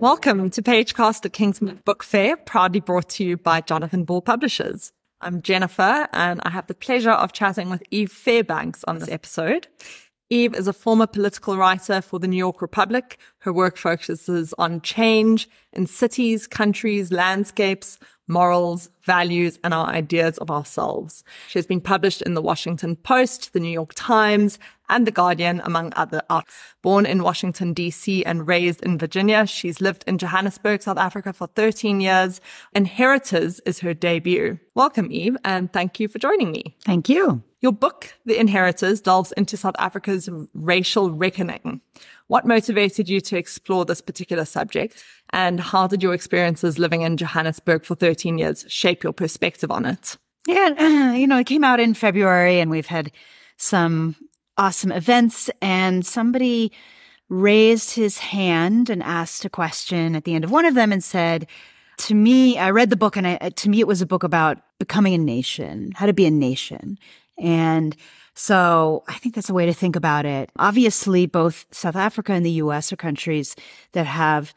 Welcome to Pagecast at Kingsmead Book Fair, proudly brought to you by Jonathan Ball Publishers. I'm Jennifer, and I have the pleasure of chatting with Eve Fairbanks on this episode. Eve is a former political writer for the New York Republic. Her work focuses on change in cities, countries, landscapes, morals, values, and our ideas of ourselves. She has been published in the Washington Post, the New York Times, and The Guardian, among other outlets. Born in Washington, D.C. and raised in Virginia, she's lived in Johannesburg, South Africa for 13 years. Inheritors is her debut. Welcome, Eve, and thank you for joining me. Thank you. Your book, The Inheritors, delves into South Africa's racial reckoning. What motivated you to explore this particular subject? And how did your experiences living in Johannesburg for 13 years shape your perspective on it? Yeah, you know, it came out in February and we've had some awesome events and somebody raised his hand and asked a question at the end of one of them and said, to me, I read the book and I, to me, it was a book about becoming a nation, how to be a nation. And so I think that's a way to think about it. Obviously, both South Africa and the US are countries that have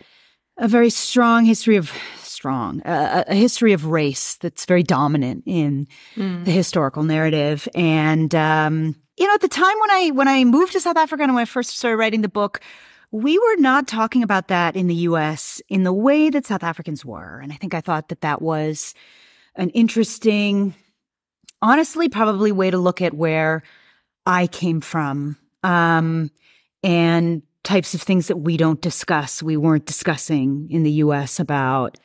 a very strong history of strong, uh, a history of race that's very dominant in mm. the historical narrative. And, um, you know, at the time when I, when I moved to South Africa and when I first started writing the book, we were not talking about that in the US in the way that South Africans were. And I think I thought that that was an interesting, honestly, probably way to look at where I came from. Um, and types of things that we don't discuss, we weren't discussing in the US about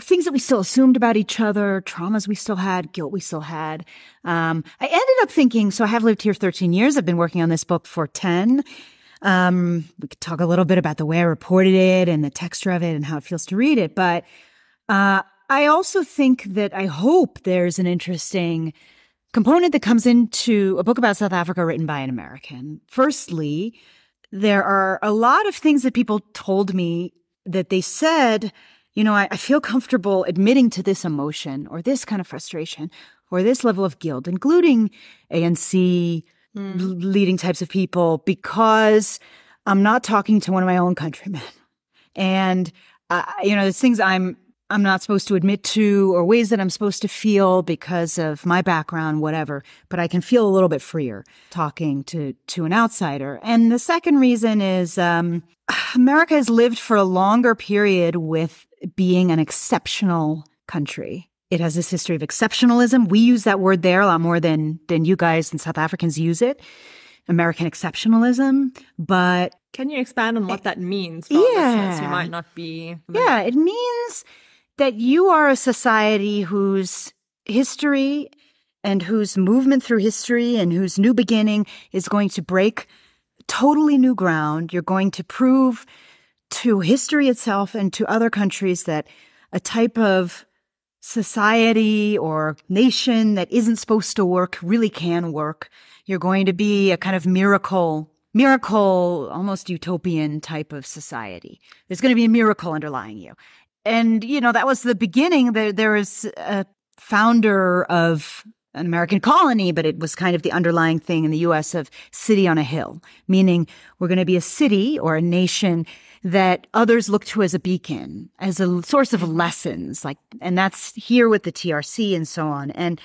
things that we still assumed about each other, traumas we still had, guilt we still had. Um, I ended up thinking, so I have lived here 13 years. I've been working on this book for 10. Um, we could talk a little bit about the way I reported it and the texture of it and how it feels to read it. But, uh, I also think that I hope there's an interesting component that comes into a book about South Africa written by an American. Firstly, there are a lot of things that people told me that they said, you know, I, I, feel comfortable admitting to this emotion or this kind of frustration or this level of guilt, including ANC mm. leading types of people, because I'm not talking to one of my own countrymen. And, uh, you know, there's things I'm I'm not supposed to admit to or ways that I'm supposed to feel because of my background, whatever, but I can feel a little bit freer talking to, to an outsider. And the second reason is, um, America has lived for a longer period with being an exceptional country. It has this history of exceptionalism. We use that word there a lot more than, than you guys and South Africans use it. American exceptionalism, but can you expand on what that means yeah. who might not be? Yeah, it means that you are a society whose history and whose movement through history and whose new beginning is going to break totally new ground. You're going to prove to history itself and to other countries that a type of society or nation that isn't supposed to work really can work. You're going to be a kind of miracle, miracle, almost utopian type of society. There's going to be a miracle underlying you and you know that was the beginning. There, there was a founder of an American colony, but it was kind of the underlying thing in the U.S. of city on a hill, meaning we're going to be a city or a nation that others look to as a beacon, as a source of lessons, like, and that's here with the TRC and so on. And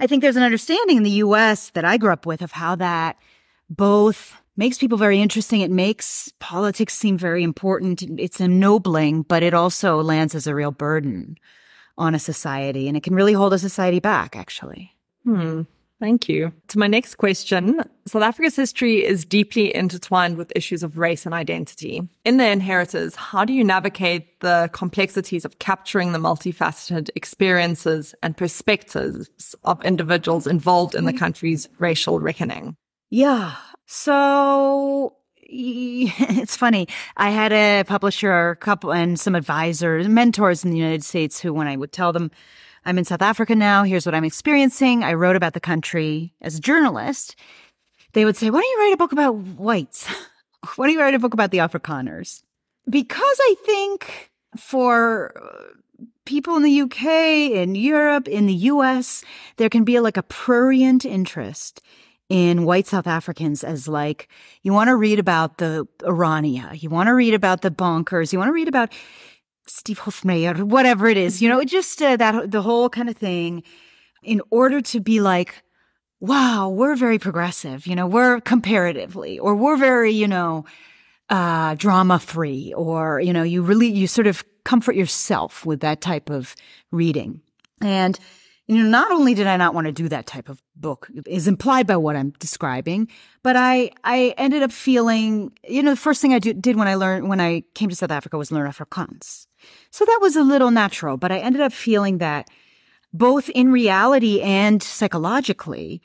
I think there's an understanding in the U.S. that I grew up with of how that both makes people very interesting. It makes politics seem very important. It's ennobling, but it also lands as a real burden on a society and it can really hold a society back, actually. Hmm. Thank you. To my next question, South Africa's history is deeply intertwined with issues of race and identity. In The Inheritors, how do you navigate the complexities of capturing the multifaceted experiences and perspectives of individuals involved in the country's racial reckoning? Yeah, so it's funny. I had a publisher, a couple, and some advisors, mentors in the United States who, when I would tell them, I'm in South Africa now, here's what I'm experiencing. I wrote about the country as a journalist. They would say, Why don't you write a book about whites? Why don't you write a book about the Afrikaners? Because I think for uh, people in the UK, in Europe, in the US, there can be like a prurient interest in white South Africans as like, you want to read about the Orania, you want to read about the bonkers, you want to read about Steve Hofmeyr, whatever it is, you know, just uh, that, the whole kind of thing in order to be like, wow, we're very progressive, you know, we're comparatively, or we're very, you know, uh, drama free, or, you know, you really, you sort of comfort yourself with that type of reading. And, you know, not only did I not want to do that type of book, is implied by what I'm describing, but I, I ended up feeling, you know, the first thing I do, did when I learned, when I came to South Africa was learn Afrikaans. So that was a little natural, but I ended up feeling that both in reality and psychologically,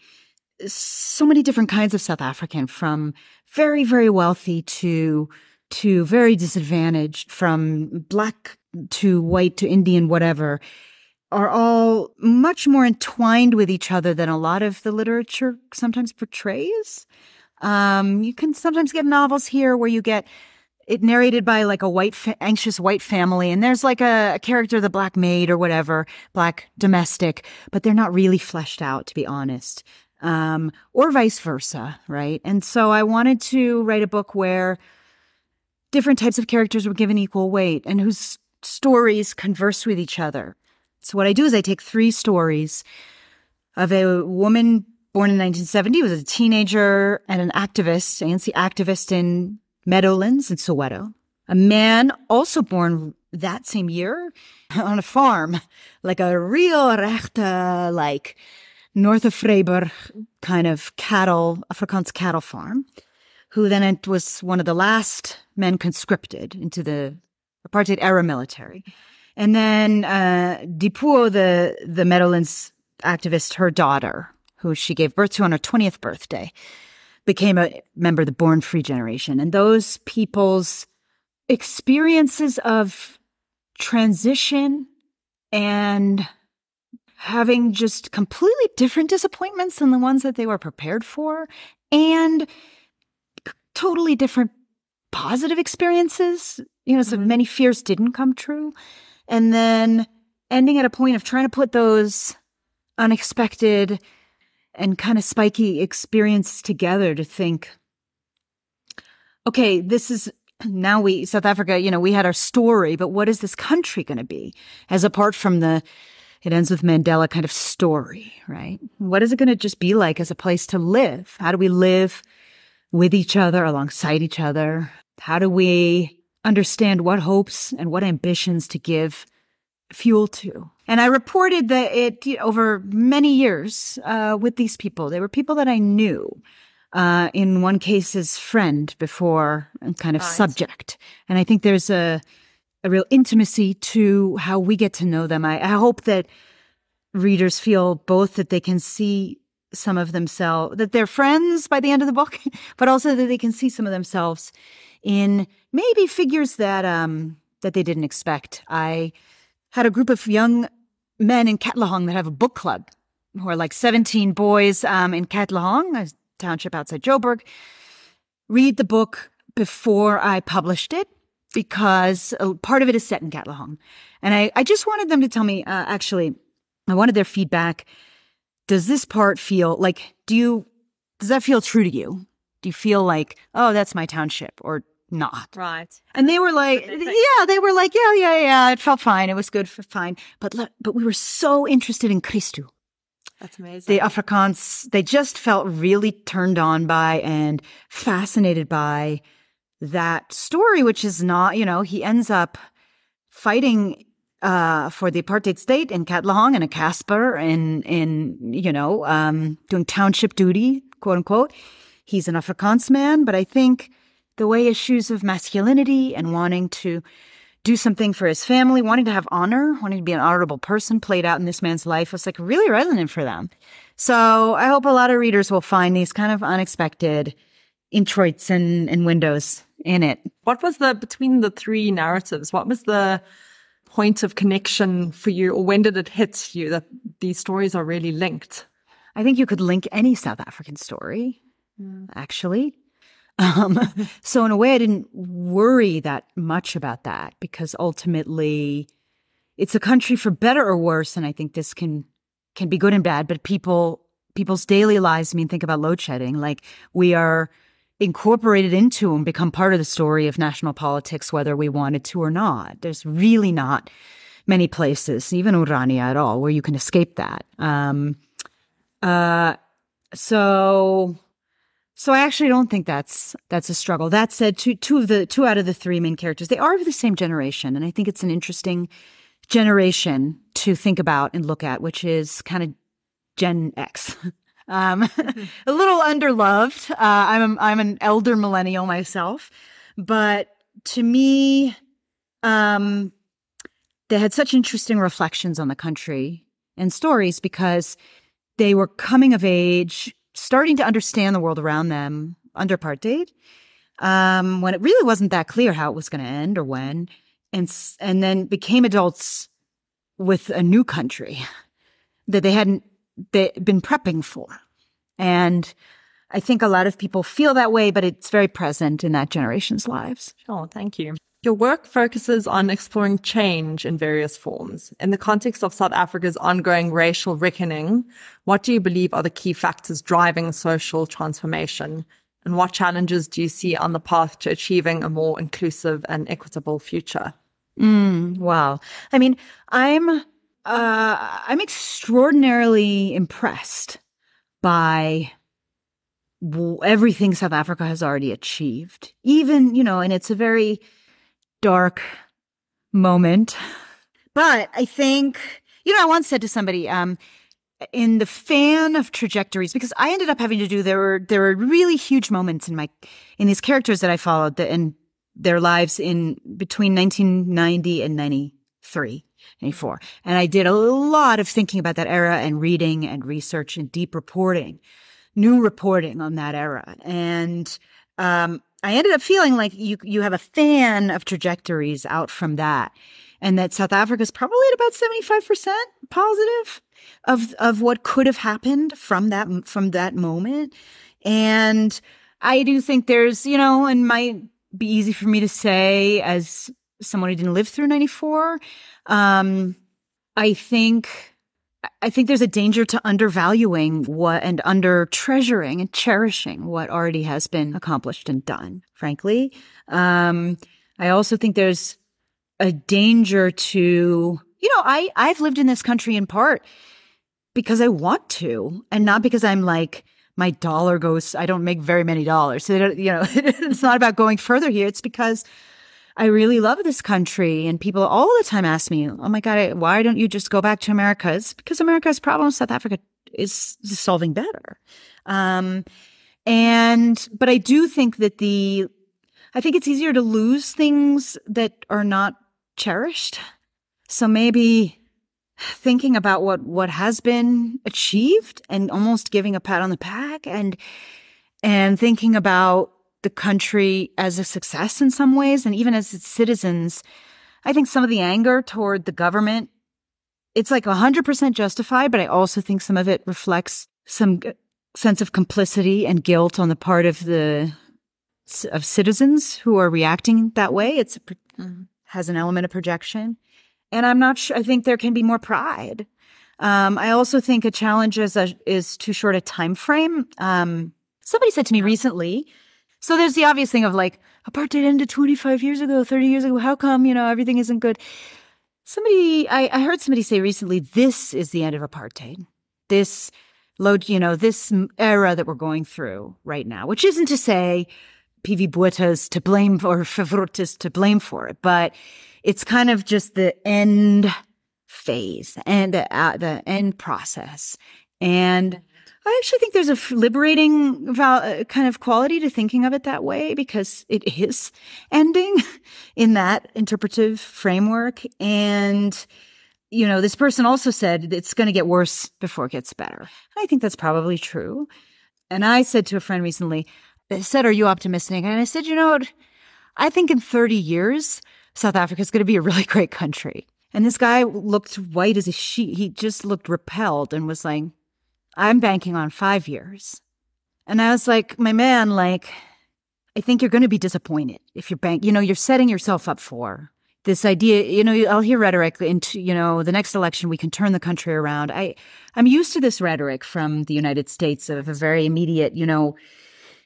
so many different kinds of South African from very, very wealthy to, to very disadvantaged from black to white to Indian, whatever, are all much more entwined with each other than a lot of the literature sometimes portrays. Um, you can sometimes get novels here where you get it narrated by like a white, fa- anxious white family. And there's like a, a, character, the black maid or whatever, black domestic, but they're not really fleshed out, to be honest. Um, or vice versa, right? And so I wanted to write a book where different types of characters were given equal weight and whose stories converse with each other. So what I do is I take three stories of a woman born in 1970, was a teenager and an activist, ANC activist in Meadowlands in Soweto. A man also born that same year on a farm, like a real rechte, like north of Vryburg kind of cattle, Afrikaans cattle farm, who then was one of the last men conscripted into the apartheid era military. And then uh, Dipuo, the, the Meadowlands activist, her daughter, who she gave birth to on her 20th birthday, became a member of the Born Free generation. And those people's experiences of transition and having just completely different disappointments than the ones that they were prepared for and totally different positive experiences. You know, so mm-hmm. many fears didn't come true. And then ending at a point of trying to put those unexpected and kind of spiky experiences together to think, okay, this is now we, South Africa, you know, we had our story, but what is this country going to be? As apart from the, it ends with Mandela kind of story, right? What is it going to just be like as a place to live? How do we live with each other, alongside each other? How do we understand what hopes and what ambitions to give fuel to. And I reported that it you know, over many years uh, with these people. They were people that I knew. Uh, in one case, as friend before kind of right. subject. And I think there's a a real intimacy to how we get to know them. I, I hope that readers feel both that they can see some of themselves, that they're friends by the end of the book, but also that they can see some of themselves in maybe figures that um that they didn't expect. I had a group of young men in Katlehong that have a book club who are like 17 boys um, in Katlehong, a township outside Joburg, read the book before I published it because part of it is set in Katlehong. And I, I just wanted them to tell me, uh, actually, I wanted their feedback. Does this part feel like, do you, does that feel true to you? Do you feel like, oh, that's my township? Or not. Right. And they were like, yeah, they were like, yeah, yeah, yeah. It felt fine. It was good for fine. But look, but we were so interested in Christo. That's amazing. The Afrikaans, they just felt really turned on by and fascinated by that story, which is not, you know, he ends up fighting uh, for the apartheid state in Katlehong and a Casspir in, in, you know, um, doing township duty, quote unquote. He's an Afrikaans man, but I think the way issues of masculinity and wanting to do something for his family, wanting to have honor, wanting to be an honorable person played out in this man's life was like really resonant for them. So I hope a lot of readers will find these kind of unexpected introits and, and windows in it. What was the, between the three narratives, what was the point of connection for you or when did it hit you that these stories are really linked? I think you could link any South African story, mm. actually, um, so in a way, I didn't worry that much about that because ultimately it's a country for better or worse. And I think this can, can be good and bad, but people, people's daily lives, I mean, think about load shedding. Like we are incorporated into and become part of the story of national politics, whether we wanted to or not. There's really not many places, even Orania at all, where you can escape that. Um, uh, so, so I actually don't think that's that's a struggle. That said, two two of the two out of the three main characters they are of the same generation, and I think it's an interesting generation to think about and look at, which is kind of Gen X. um, a little underloved. Uh, I'm I'm an elder millennial myself, but to me, um, they had such interesting reflections on the country and stories because they were coming of age, starting to understand the world around them under apartheid, um, when it really wasn't that clear how it was going to end or when, and and then became adults with a new country that they hadn't they been prepping for, and I think a lot of people feel that way, but it's very present in that generation's lives. Oh, thank you. Your work focuses on exploring change in various forms. In the context of South Africa's ongoing racial reckoning, what do you believe are the key factors driving social transformation? And what challenges do you see on the path to achieving a more inclusive and equitable future? Mm, wow. I mean, I'm uh, I'm extraordinarily impressed by everything South Africa has already achieved. Even, you know, and it's a very dark moment. But I think, you know, I once said to somebody, um, in the fan of trajectories, because I ended up having to do there were there were really huge moments in my in these characters that I followed that in their lives in between 1990 and 93, 94. And I did a lot of thinking about that era and reading and research and deep reporting, new reporting on that era. And um, I ended up feeling like you you have a fan of trajectories out from that, and that South Africa is probably at about seventy five percent positive of of what could have happened from that from that moment, and I do think there's you know, and might be easy for me to say as someone who didn't live through ninety four. Um, I think I think there's a danger to undervaluing what and under treasuring and cherishing what already has been accomplished and done, frankly. Um, I also think there's a danger to, you know, I, I've lived in this country in part because I want to and not because I'm like, my dollar goes, I don't make very many dollars. So, you know, it's not about going further here. It's because I really love this country. And people all the time ask me, Oh my God, why don't you just go back to America? It's because America's problems, South Africa is solving better. Um, and, but I do think that the, I think it's easier to lose things that are not cherished. So maybe thinking about what, what has been achieved and almost giving a pat on the back and, and thinking about the country as a success in some ways and even as its citizens. I think some of the anger toward the government, it's like 100% justified, but I also think some of it reflects some sense of complicity and guilt on the part of the of citizens who are reacting that way. It's a, mm-hmm. has an element of projection. And I'm not sure, I think there can be more pride. Um, I also think a challenge is, a, is too short a time frame. Um, somebody said to me recently, so there's the obvious thing of like, apartheid ended 25 years ago, 30 years ago. How come, you know, everything isn't good? Somebody, I, I heard somebody say recently, this is the end of apartheid. This load, you know, this era that we're going through right now, which isn't to say PW Botha's to blame or Favrotis to blame for it, but it's kind of just the end phase and the, uh, the end process. And I actually think there's a liberating val- uh, kind of quality to thinking of it that way because it is ending in that interpretive framework. And, you know, this person also said it's going to get worse before it gets better. I think that's probably true. And I said to a friend recently, they said, Are you optimistic? And I said, You know? I think in 30 years, South Africa is going to be a really great country. And this guy looked white as a sheet. He just looked repelled and was like, I'm banking on five years. And I was like, my man, like, I think you're going to be disappointed if you're bank, you know, you're setting yourself up for this idea, you know, I'll hear rhetoric into, you know, the next election, we can turn the country around. I, I'm used to this rhetoric from the United States of a very immediate, you know,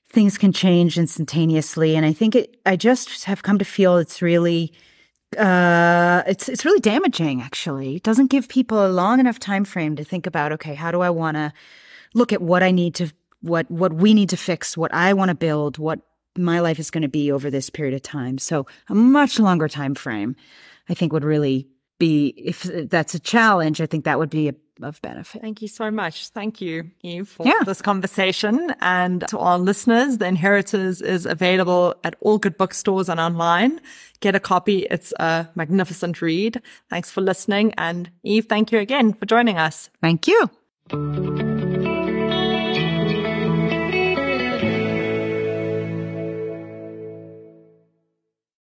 things can change instantaneously. And I think it, I just have come to feel it's really, uh, it's, it's really damaging actually. It doesn't give people a long enough time frame to think about, okay, how do I want to look at what I need to, what, what we need to fix, what I want to build, what my life is going to be over this period of time. So a much longer time frame, I think would really be, if that's a challenge, I think that would be a, of benefit. Thank you so much. Thank you, Eve, for yeah. this conversation. And to our listeners, The Inheritors is available at all good bookstores and online. Get a copy. It's a magnificent read. Thanks for listening. And Eve, thank you again for joining us. Thank you.